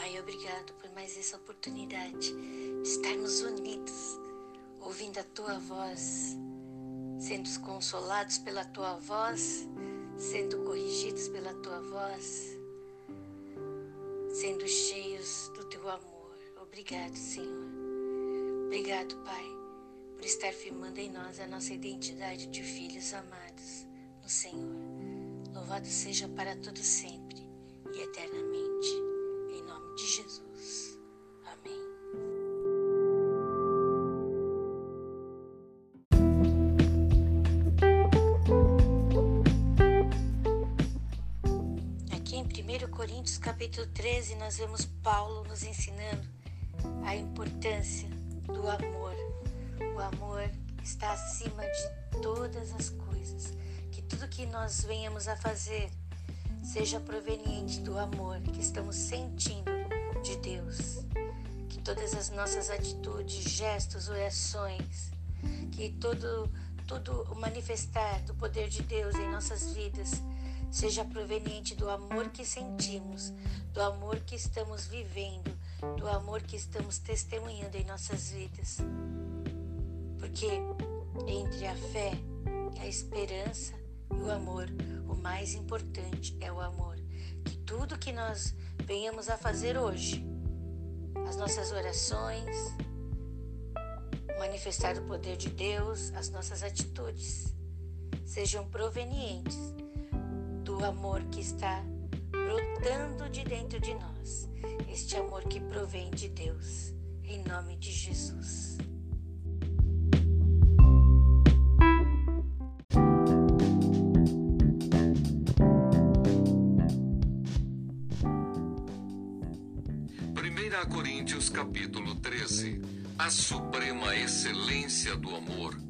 Pai, obrigado por mais essa oportunidade de estarmos unidos, ouvindo a tua voz, sendo consolados pela tua voz, sendo corrigidos pela tua voz, sendo cheios do teu amor. Obrigado, Senhor. Obrigado, Pai, por estar firmando em nós a nossa identidade de filhos amados no Senhor. Louvado seja para todo sempre e eternamente, 13, nós vemos Paulo nos ensinando a importância do amor. O amor está acima de todas as coisas. Que tudo que nós venhamos a fazer seja proveniente do amor que estamos sentindo de Deus. Que todas as nossas atitudes, gestos, orações, que todo, todo o manifestar do poder de Deus em nossas vidas seja proveniente do amor que sentimos, do amor que estamos vivendo, do amor que estamos testemunhando em nossas vidas. Porque entre a fé, a esperança e o amor, o mais importante é o amor. Que tudo que nós venhamos a fazer hoje, as nossas orações, manifestar o poder de Deus, as nossas atitudes, sejam provenientes do amor que está brotando de dentro de nós, este amor que provém de Deus, em nome de Jesus. Primeira Coríntios capítulo 13 A suprema excelência do amor.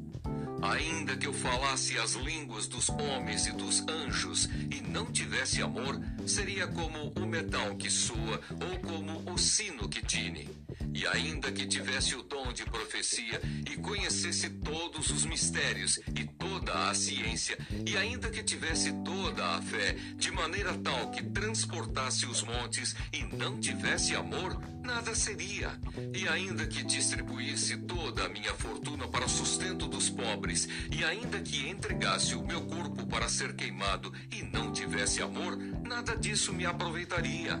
Ainda que eu falasse as línguas dos homens e dos anjos e não tivesse amor, seria como o metal que soa ou como o sino que tine. E ainda que tivesse o dom de profecia e conhecesse todos os mistérios e toda a ciência, e ainda que tivesse toda a fé, de maneira tal que transportasse os montes e não tivesse amor, nada seria. E ainda que distribuísse toda a minha fortuna para sustento dos pobres, e ainda que entregasse o meu corpo para ser queimado e não tivesse amor, nada disso me aproveitaria.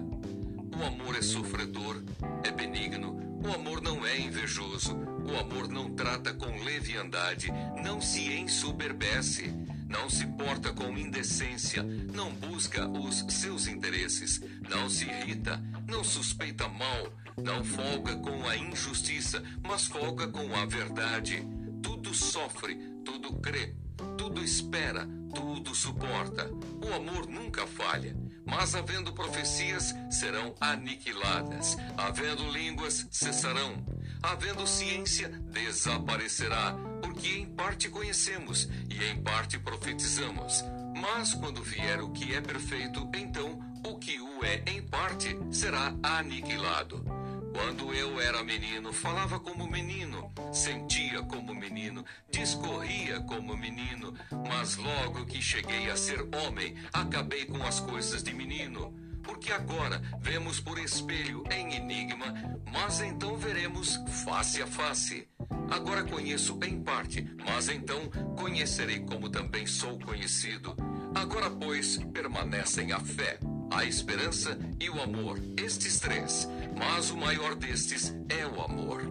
O amor é sofredor, é benigno, o amor não é invejoso, o amor não trata com leviandade, não se ensoberbece, não se porta com indecência, não busca os seus interesses, não se irrita, não suspeita mal, não folga com a injustiça, mas folga com a verdade. Tudo sofre, tudo crê, tudo espera, tudo suporta. O amor nunca falha. Mas havendo profecias, serão aniquiladas. Havendo línguas, cessarão. Havendo ciência, desaparecerá. Porque em parte conhecemos e em parte profetizamos. Mas quando vier o que é perfeito, então o que o é em parte será aniquilado. Quando eu era menino, falava como menino, sentia como menino, discorria como menino, mas logo que cheguei a ser homem, acabei com as coisas de menino. Porque agora vemos por espelho em enigma, mas então veremos face a face. Agora conheço em parte, mas então conhecerei como também sou conhecido. Agora, pois, permanecem a fé, a esperança e o amor, estes três, mas o maior destes é o amor.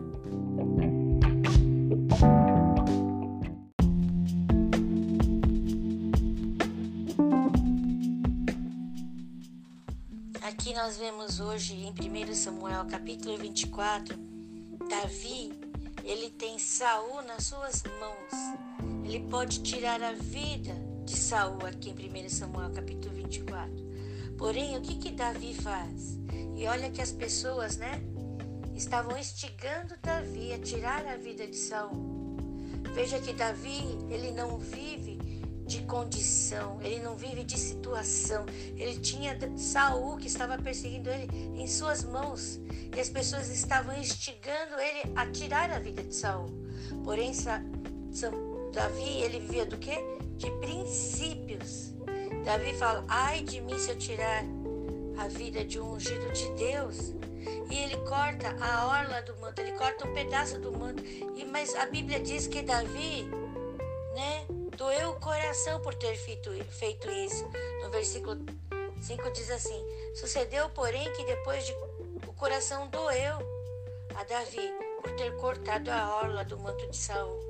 Aqui nós vemos hoje em 1 Samuel capítulo 24, Davi, ele tem Saul nas suas mãos. Ele pode tirar a vida de Saul aqui em 1 Samuel capítulo 24. Porém, o que que Davi faz? E olha que as pessoas, né, estavam instigando Davi a tirar a vida de Saul. Veja que Davi, ele não vive de condição, ele não vive de situação. Ele tinha Saul que estava perseguindo ele em suas mãos e as pessoas estavam instigando ele a tirar a vida de Saul. Porém, Sa Davi, ele vivia do quê? De princípios. Davi fala: "Ai de mim se eu tirar a vida de um ungido de Deus". e ele corta a orla do manto, ele corta um pedaço do manto. E mas a Bíblia diz que Davi, né, doeu o coração por ter feito, feito isso. No versículo 5 diz assim: Sucedeu, porém, que depois de o coração doeu a Davi por ter cortado a orla do manto de Saul.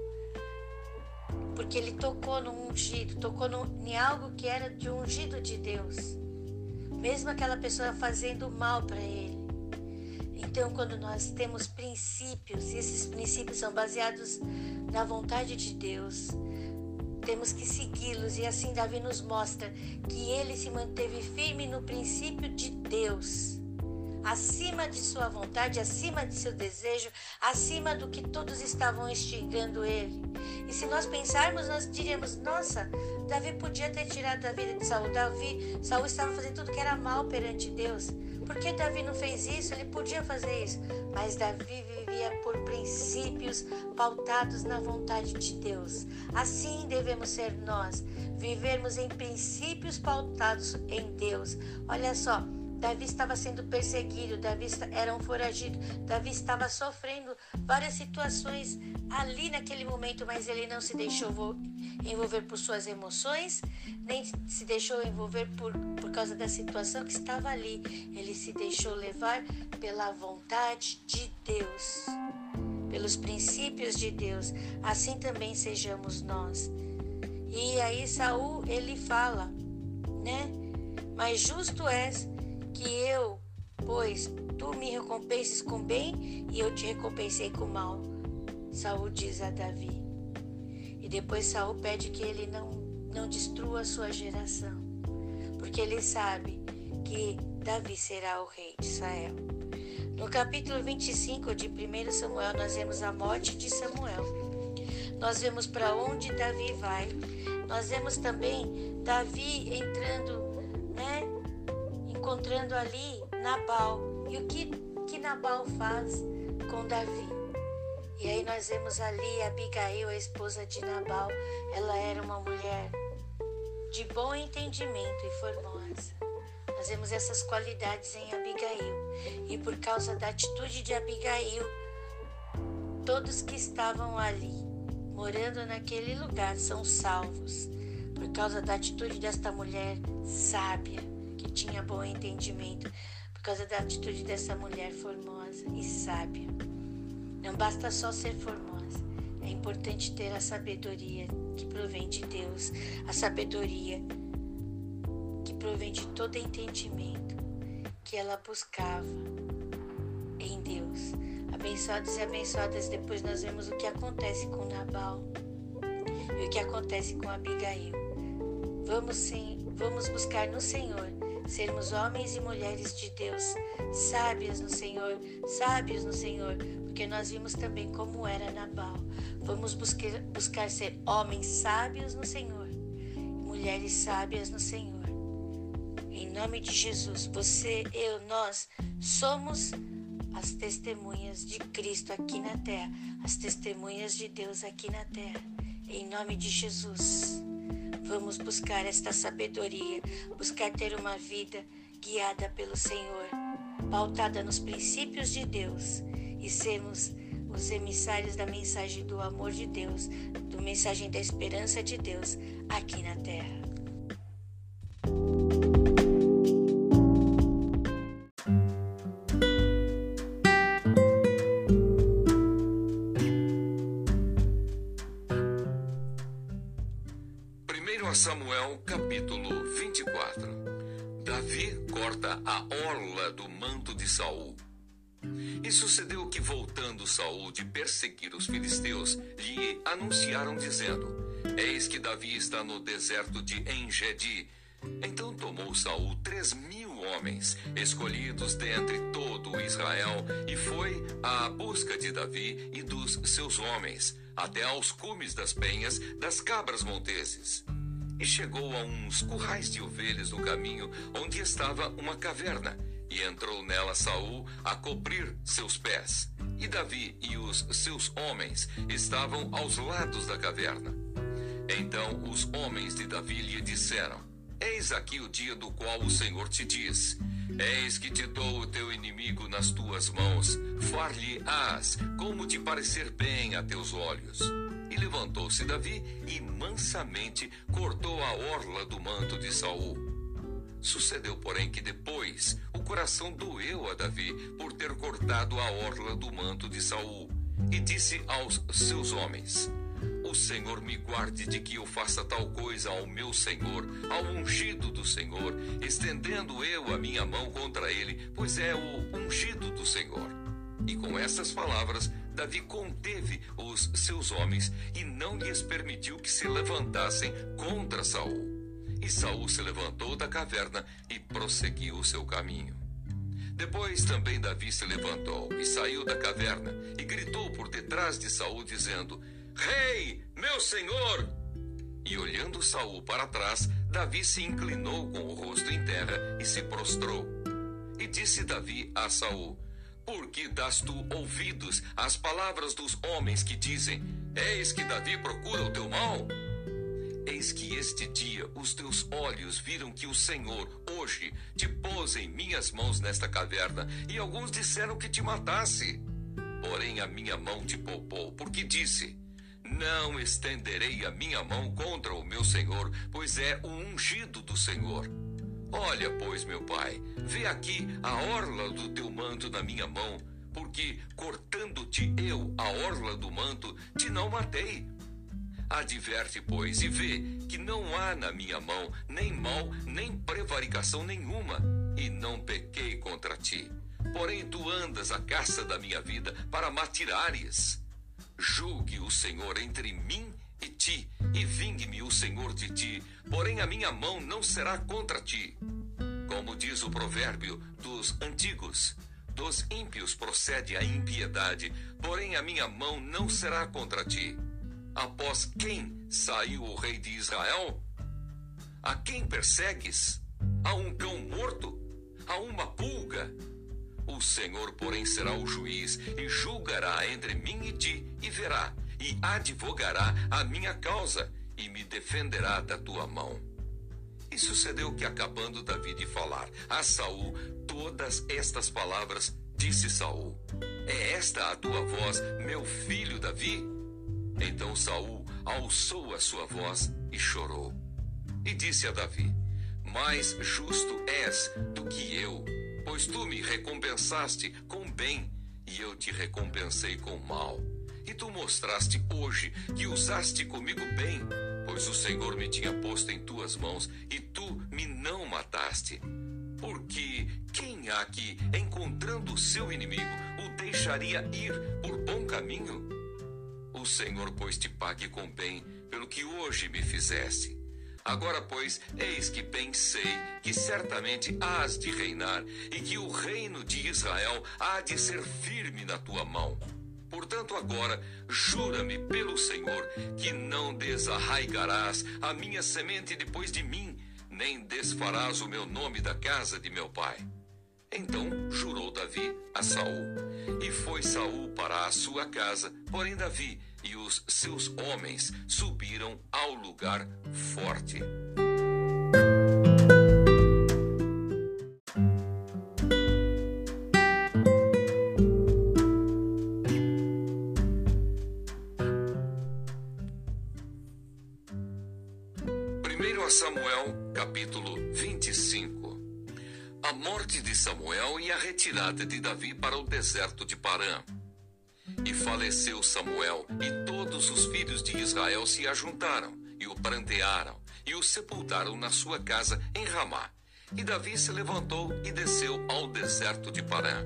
Porque ele tocou no ungido, tocou no, em algo que era de ungido de Deus. Mesmo aquela pessoa fazendo mal para ele. Então, quando nós temos princípios, e esses princípios são baseados na vontade de Deus, temos que segui-los e assim Davi nos mostra que ele se manteve firme no princípio de Deus acima de sua vontade, acima de seu desejo, acima do que todos estavam instigando ele. E se nós pensarmos, nós diríamos: nossa, Davi podia ter tirado a vida de Saul. Davi, Saul estava fazendo tudo que era mal perante Deus. Por que Davi não fez isso? Ele podia fazer isso. Mas Davi vivia por princípios pautados na vontade de Deus. Assim devemos ser nós, vivermos em princípios pautados em Deus. Olha só, Davi estava sendo perseguido, Davi era um foragido, Davi estava sofrendo várias situações ali naquele momento, mas ele não se deixou envolver por suas emoções, nem se deixou envolver por, por causa da situação que estava ali. Ele se deixou levar pela vontade de Deus, pelos princípios de Deus. Assim também sejamos nós. E aí Saul ele fala, né? Mas justo és que eu, pois tu me recompenses com bem e eu te recompensei com mal. Saul diz a Davi. E depois Saul pede que ele não, não destrua a sua geração, porque ele sabe que Davi será o rei de Israel. No capítulo 25 de 1 Samuel, nós vemos a morte de Samuel. Nós vemos para onde Davi vai. Nós vemos também Davi entrando, né, encontrando ali Nabal. E o que, que Nabal faz com Davi? E aí nós vemos ali Abigail, a esposa de Nabal. Ela era uma mulher de bom entendimento e formosa. Nós vemos essas qualidades em Abigail. E por causa da atitude de Abigail, todos que estavam ali, morando naquele lugar, são salvos. Por causa da atitude desta mulher sábia que tinha bom entendimento, por causa da atitude dessa mulher formosa e sábia. Não basta só ser formosa, é importante ter a sabedoria que provém de Deus, a sabedoria que provém de todo entendimento que ela buscava em Deus. Abençoados e abençoadas, depois nós vemos o que acontece com Nabal e o que acontece com Abigail. Vamos sim, vamos buscar no Senhor sermos homens e mulheres de Deus, sábios no Senhor, sábios no Senhor, porque nós vimos também como era Nabal. Vamos buscar, buscar ser homens sábios no Senhor, mulheres sábias no Senhor. Em nome de Jesus, você, eu, nós somos as testemunhas de Cristo aqui na terra, as testemunhas de Deus aqui na terra. Em nome de Jesus. Vamos buscar esta sabedoria, buscar ter uma vida guiada pelo Senhor, pautada nos princípios de Deus e sermos os emissários da mensagem do amor de Deus, do mensagem da esperança de Deus aqui na terra. Samuel capítulo 24 Davi corta a orla do manto de Saul. E sucedeu que, voltando Saul de perseguir os filisteus, lhe anunciaram, dizendo: Eis que Davi está no deserto de Engedi. Então tomou Saul três mil homens, escolhidos dentre todo Israel, e foi à busca de Davi e dos seus homens, até aos cumes das penhas das cabras monteses e chegou a uns currais de ovelhas no caminho onde estava uma caverna e entrou nela Saul a cobrir seus pés. E Davi e os seus homens estavam aos lados da caverna. Então os homens de Davi lhe disseram: Eis aqui o dia do qual o Senhor te diz: Eis que te dou o teu inimigo nas tuas mãos, far-lhe-ás como te parecer bem a teus olhos. Levantou-se Davi e mansamente cortou a orla do manto de Saul. Sucedeu, porém, que depois o coração doeu a Davi por ter cortado a orla do manto de Saul, e disse aos seus homens: o Senhor me guarde de que eu faça tal coisa ao meu Senhor, ao ungido do Senhor, estendendo eu a minha mão contra ele, pois é o ungido do Senhor. E com essas palavras, Davi conteve os seus homens e não lhes permitiu que se levantassem contra Saul. E Saul se levantou da caverna e prosseguiu o seu caminho. Depois também Davi se levantou e saiu da caverna e gritou por detrás de Saul dizendo: Rei, meu senhor! E olhando Saul para trás, Davi se inclinou com o rosto em terra e se prostrou. E disse Davi a Saul: Por que das tu ouvidos às palavras dos homens que dizem: Eis que Davi procura o teu mal? Eis que este dia os teus olhos viram que o Senhor hoje te pôs em minhas mãos nesta caverna, e alguns disseram que te matasse. Porém a minha mão te poupou, porque disse: não estenderei a minha mão contra o meu senhor, pois é o ungido do Senhor. Olha, pois, meu pai, vê aqui a orla do teu manto na minha mão, porque cortando-te eu a orla do manto, te não matei. Adverte, pois, e vê que não há na minha mão nem mal, nem prevaricação nenhuma, e não pequei contra ti. Porém, tu andas à caça da minha vida para matirares. Julgue o Senhor entre mim e ti, e vingue-me o Senhor de ti, porém a minha mão não será contra ti. Como diz o provérbio dos antigos, dos ímpios procede a impiedade, porém a minha mão não será contra ti. Após quem saiu o rei de Israel? A quem persegues? A um cão morto? A uma pulga? O Senhor, porém, será o juiz e julgará entre mim e ti, e verá, e advogará a minha causa, e me defenderá da tua mão. E sucedeu que, acabando Davi de falar a Saul todas estas palavras, disse Saul: É esta a tua voz, meu filho Davi? Então Saul alçou a sua voz e chorou. E disse a Davi: Mais justo és do que eu Pois tu me recompensaste com bem, e eu te recompensei com mal. E tu mostraste hoje que usaste comigo bem, pois o Senhor me tinha posto em tuas mãos, e tu me não mataste. Porque quem há que, encontrando o seu inimigo, o deixaria ir por bom caminho? O Senhor, pois, te pague com bem pelo que hoje me fizeste. Agora, pois, eis que bem sei que certamente hás de reinar e que o reino de Israel há de ser firme na tua mão. Portanto, agora, jura-me pelo Senhor que não desarraigarás a minha semente depois de mim, nem desfarás o meu nome da casa de meu pai. Então jurou Davi a Saul. E foi Saul para a sua casa, porém Davi e os seus homens subiram ao lugar forte. Retirada de Davi para o deserto de Parã. E faleceu Samuel, e todos os filhos de Israel se ajuntaram, e o prantearam, e o sepultaram na sua casa em Ramá. E Davi se levantou e desceu ao deserto de Parã.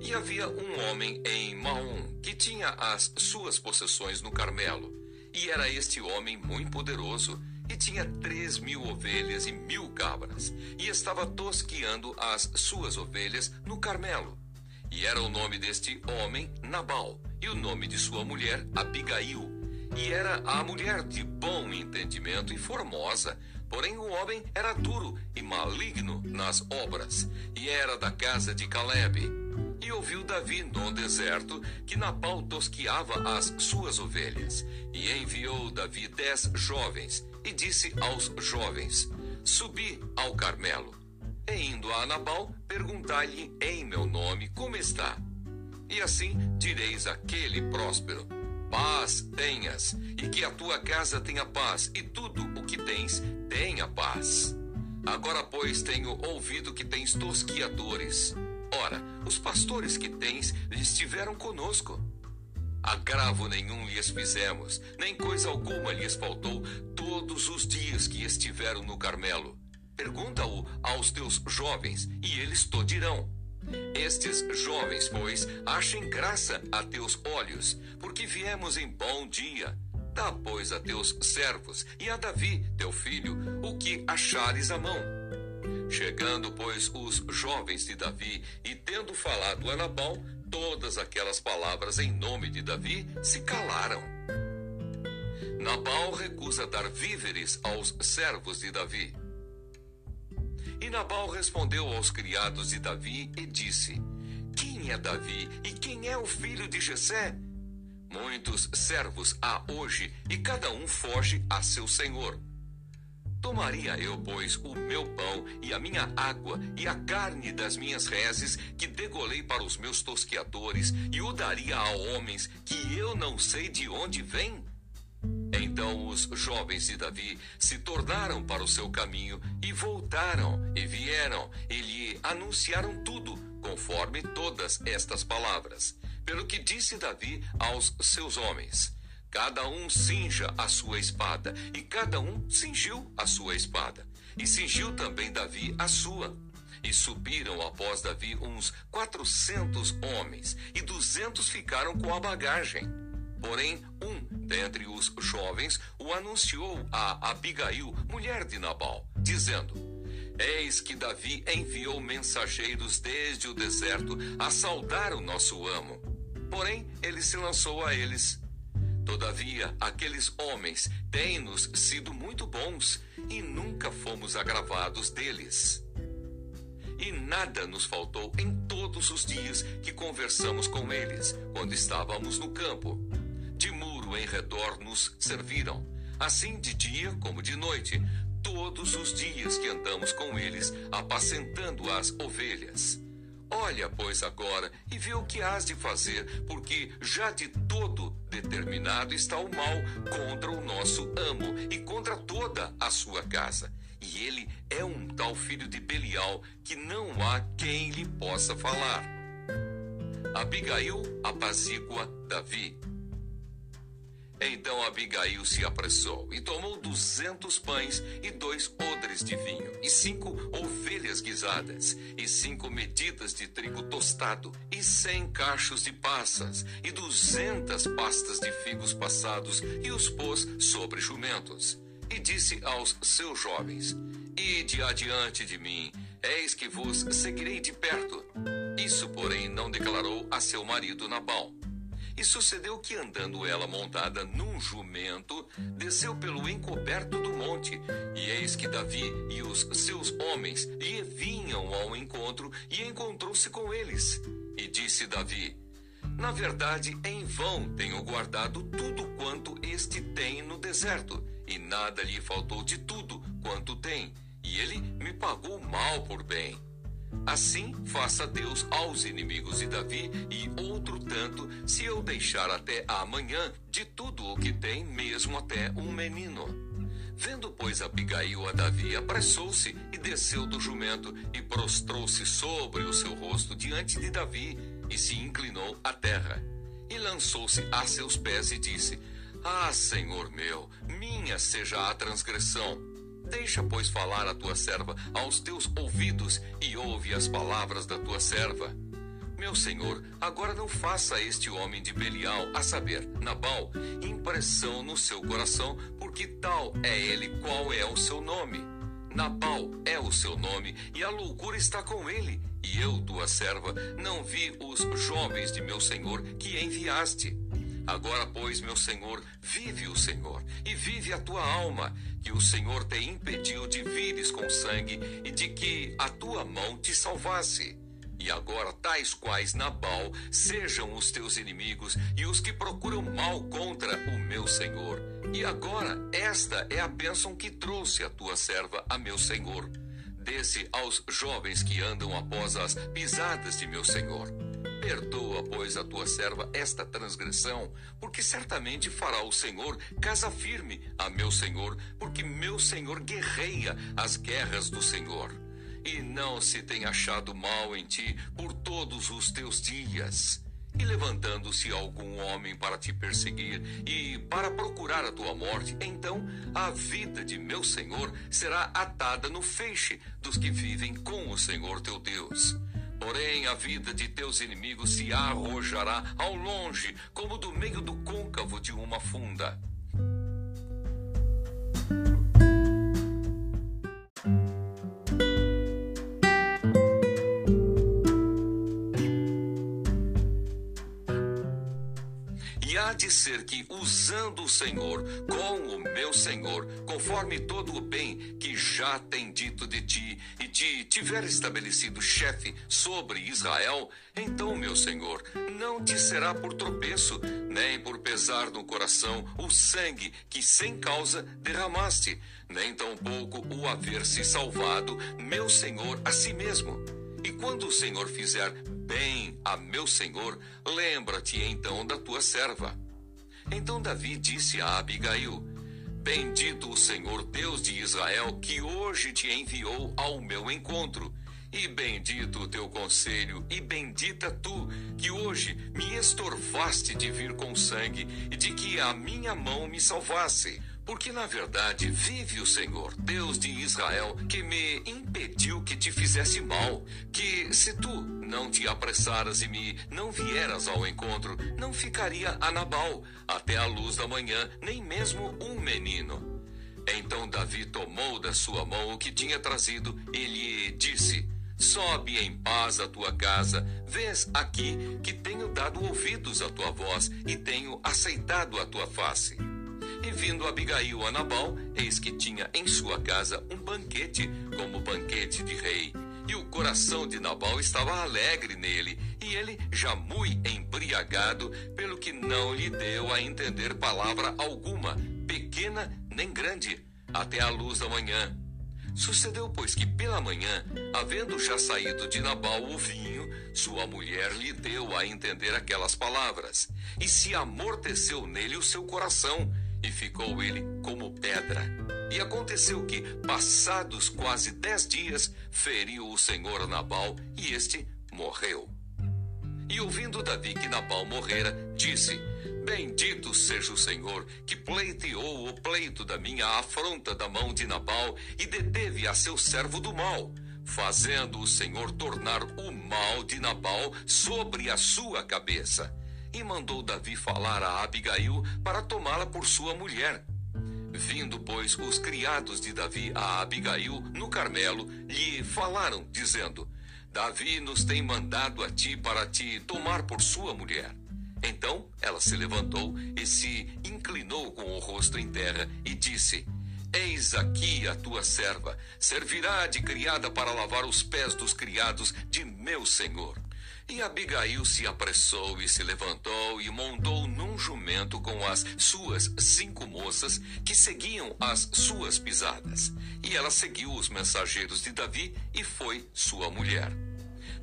E havia um homem em Maom que tinha as suas possessões no Carmelo. E era este homem muito poderoso, e tinha três mil ovelhas e mil cabras, e estava tosquiando as suas ovelhas no Carmelo. E era o nome deste homem Nabal, e o nome de sua mulher Abigail. E era a mulher de bom entendimento e formosa, porém o homem era duro e maligno nas obras, e era da casa de Caleb. E ouviu Davi no deserto que Nabal tosquiava as suas ovelhas. E enviou Davi dez jovens, e disse aos jovens: Subi ao Carmelo E indo a Nabal, perguntai-lhe em meu nome como está. E assim direis aquele próspero: Paz tenhas, e que a tua casa tenha paz, e tudo o que tens tenha paz. Agora, pois, tenho ouvido que tens tosquiadores. Ora, os pastores que tens estiveram conosco. Agravo nenhum lhes fizemos, nem coisa alguma lhes faltou todos os dias que estiveram no Carmelo. Pergunta-o aos teus jovens, e eles te dirão. Estes jovens, pois, achem graça a teus olhos, porque viemos em bom dia. Dá, pois, a teus servos e a Davi, teu filho, o que achares à mão. Chegando, pois, os jovens de Davi e tendo falado a Nabal, todas aquelas palavras em nome de Davi se calaram. Nabal recusa dar víveres aos servos de Davi. E Nabal respondeu aos criados de Davi e disse: Quem é Davi e quem é o filho de Jessé? Muitos servos há hoje e cada um foge a seu senhor. Tomaria eu, pois, o meu pão e a minha água e a carne das minhas reses que degolei para os meus tosqueadores e o daria a homens que eu não sei de onde vêm? Então os jovens de Davi se tornaram para o seu caminho e voltaram e vieram e lhe anunciaram tudo, conforme todas estas palavras. Pelo que disse Davi aos seus homens: Cada um cinja a sua espada, e cada um cingiu a sua espada. E cingiu também Davi a sua. E subiram após Davi uns quatrocentos homens, e duzentos ficaram com a bagagem. Porém, um dentre os jovens o anunciou a Abigail, mulher de Nabal, dizendo: Eis que Davi enviou mensageiros desde o deserto a saudar o nosso amo. Porém, ele se lançou a eles. Todavia, aqueles homens têm-nos sido muito bons e nunca fomos agravados deles. E nada nos faltou em todos os dias que conversamos com eles, quando estávamos no campo em redor nos serviram, assim de dia como de noite, todos os dias que andamos com eles, apacentando as ovelhas. Olha, pois, agora e vê o que has de fazer, porque já de todo determinado está o mal contra o nosso amo e contra toda a sua casa. E ele é um tal filho de Belial que não há quem lhe possa falar. Abigail apazigua Davi. Então Abigail se apressou e tomou duzentos pães e dois odres de vinho, e cinco ovelhas guisadas, e cinco medidas de trigo tostado, e cem cachos de passas, e duzentas pastas de figos passados, e os pôs sobre jumentos. E disse aos seus jovens: Ide adiante de mim, eis que vos seguirei de perto. Isso, porém, não declarou a seu marido Nabal. E sucedeu que, andando ela montada num jumento, desceu pelo encoberto do monte. E eis que Davi e os seus homens lhe vinham ao encontro, e encontrou-se com eles. E disse Davi: Na verdade, em vão tenho guardado tudo quanto este tem no deserto, e nada lhe faltou de tudo quanto tem. E ele me pagou mal por bem. Assim faça Deus aos inimigos de Davi e outro tanto, se eu deixar até amanhã de tudo o que tem, mesmo até um menino. Vendo, pois, Abigail a Davi, apressou-se e desceu do jumento e prostrou-se sobre o seu rosto diante de Davi e se inclinou à terra. E lançou-se a seus pés e disse: Ah, Senhor meu, minha seja a transgressão Deixa, pois, falar a tua serva aos teus ouvidos e ouve as palavras da tua serva. Meu senhor, agora não faça este homem de Belial, a saber, Nabal, impressão no seu coração, porque tal é ele qual é o seu nome. Nabal é o seu nome, e a loucura está com ele. E eu, tua serva, não vi os jovens de meu senhor que enviaste. Agora, pois, meu Senhor, vive o Senhor, e vive a tua alma, que o Senhor te impediu de vires com sangue e de que a tua mão te salvasse. E agora, tais quais Nabal sejam os teus inimigos e os que procuram mal contra o meu Senhor. E agora, esta é a bênção que trouxe a tua serva a meu Senhor desse aos jovens que andam após as pisadas de meu senhor. Perdoa, pois, a tua serva esta transgressão, porque certamente fará o Senhor casa firme a meu senhor, porque meu senhor guerreia as guerras do Senhor. E não se tem achado mal em ti por todos os teus dias. E levantando-se algum homem para te perseguir e para procurar a tua morte, então a vida de meu Senhor será atada no feixe dos que vivem com o Senhor teu Deus. Porém, a vida de teus inimigos se arrojará ao longe, como do meio do côncavo de uma funda. De ser que, usando o Senhor com o meu Senhor, conforme todo o bem que já tem dito de ti, e te tiver estabelecido chefe sobre Israel, então, meu Senhor, não te será por tropeço, nem por pesar no coração o sangue que sem causa derramaste, nem tampouco o haver se salvado, meu Senhor, a si mesmo. E quando o Senhor fizer bem a meu senhor, lembra-te então da tua serva. Então Davi disse a Abigail: Bendito o Senhor Deus de Israel, que hoje te enviou ao meu encontro. E bendito o teu conselho, e bendita tu, que hoje me estorvaste de vir com sangue, e de que a minha mão me salvasse. Porque na verdade vive o Senhor, Deus de Israel, que me impediu que te fizesse mal, que se tu não te apressaras e me não vieras ao encontro, não ficaria a Nabal até a luz da manhã, nem mesmo um menino. Então Davi tomou da sua mão o que tinha trazido e lhe disse: Sobe em paz à tua casa, vês aqui que tenho dado ouvidos à tua voz e tenho aceitado a tua face. E vindo Abigail a Nabal, eis que tinha em sua casa um banquete, como banquete de rei. E o coração de Nabal estava alegre nele, e ele já muito embriagado, pelo que não lhe deu a entender palavra alguma, pequena nem grande, até a luz da manhã. Sucedeu, pois, que pela manhã, havendo já saído de Nabal o vinho, sua mulher lhe deu a entender aquelas palavras, e se amorteceu nele o seu coração, e ficou ele como pedra. E aconteceu que, passados quase dez dias, feriu o Senhor Nabal e este morreu. E ouvindo Davi que Nabal morrera, disse: Bendito seja o Senhor, que pleiteou o pleito da minha afronta da mão de Nabal e deteve a seu servo do mal, fazendo o Senhor tornar o mal de Nabal sobre a sua cabeça e mandou Davi falar a Abigail para tomá-la por sua mulher. Vindo, pois, os criados de Davi a Abigail no Carmelo, lhe falaram, dizendo: Davi nos tem mandado a ti para te tomar por sua mulher. Então ela se levantou e se inclinou com o rosto em terra e disse: Eis aqui a tua serva, servirá de criada para lavar os pés dos criados de meu senhor. E Abigail se apressou e se levantou e montou num jumento com as suas cinco moças que seguiam as suas pisadas. E ela seguiu os mensageiros de Davi e foi sua mulher.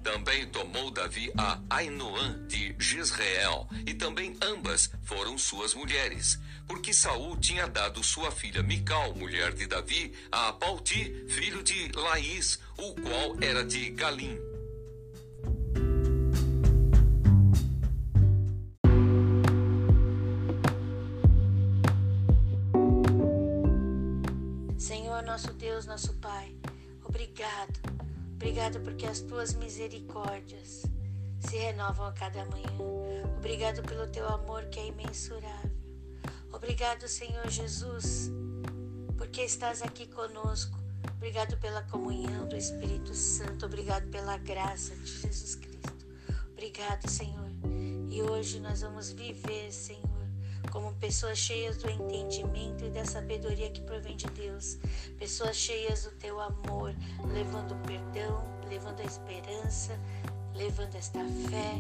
Também tomou Davi a Ainoã de Jezreel, e também ambas foram suas mulheres, porque Saul tinha dado sua filha Mical, mulher de Davi, a Pauti, filho de Laís, o qual era de Galim. Obrigado. Obrigado porque as tuas misericórdias se renovam a cada manhã. Obrigado pelo teu amor que é imensurável. Obrigado, Senhor Jesus, porque estás aqui conosco. Obrigado pela comunhão do Espírito Santo. Obrigado pela graça de Jesus Cristo. Obrigado, Senhor. E hoje nós vamos viver, Senhor como pessoas cheias do entendimento e da sabedoria que provém de Deus, pessoas cheias do teu amor, levando o perdão, levando a esperança, levando esta fé,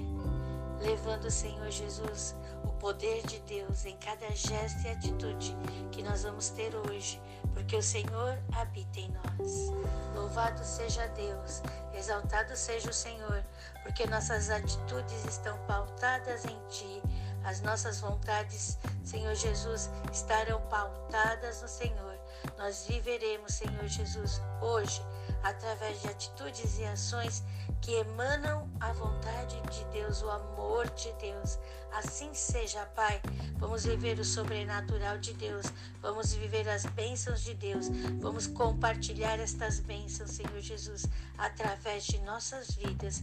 levando, Senhor Jesus, o poder de Deus em cada gesto e atitude que nós vamos ter hoje, porque o Senhor habita em nós. Louvado seja Deus, exaltado seja o Senhor, porque nossas atitudes estão pautadas em Ti. As nossas vontades, Senhor Jesus, estarão pautadas no Senhor. Nós viveremos, Senhor Jesus, hoje, através de atitudes e ações que emanam a vontade de Deus, o amor de Deus. Assim seja, Pai. Vamos viver o sobrenatural de Deus. Vamos viver as bênçãos de Deus. Vamos compartilhar estas bênçãos, Senhor Jesus, através de nossas vidas,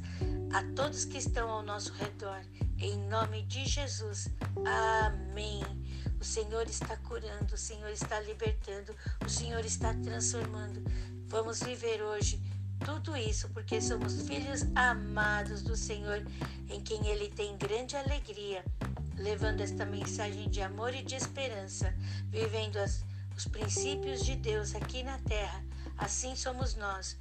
a todos que estão ao nosso redor. Em nome de Jesus. Amém. O Senhor está curando, o Senhor está libertando, o Senhor está transformando. Vamos viver hoje tudo isso porque somos filhos amados do Senhor, em quem Ele tem grande alegria, levando esta mensagem de amor e de esperança, vivendo as, os princípios de Deus aqui na terra. Assim somos nós,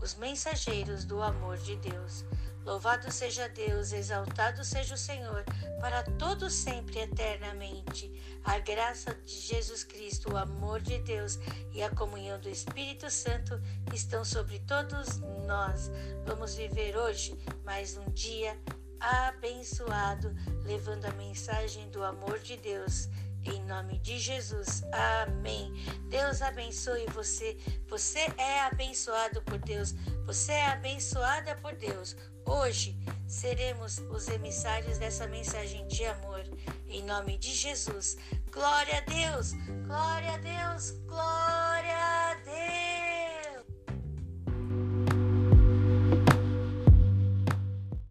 os mensageiros do amor de Deus. Louvado seja Deus, exaltado seja o Senhor, para todos sempre eternamente. A graça de Jesus Cristo, o amor de Deus e a comunhão do Espírito Santo estão sobre todos nós. Vamos viver hoje mais um dia abençoado, levando a mensagem do amor de Deus. Em nome de Jesus. Amém. Deus abençoe você. Você é abençoado por Deus. Você é abençoada por Deus. Hoje seremos os emissários dessa mensagem de amor. Em nome de Jesus. Glória a Deus! Glória a Deus! Glória a Deus!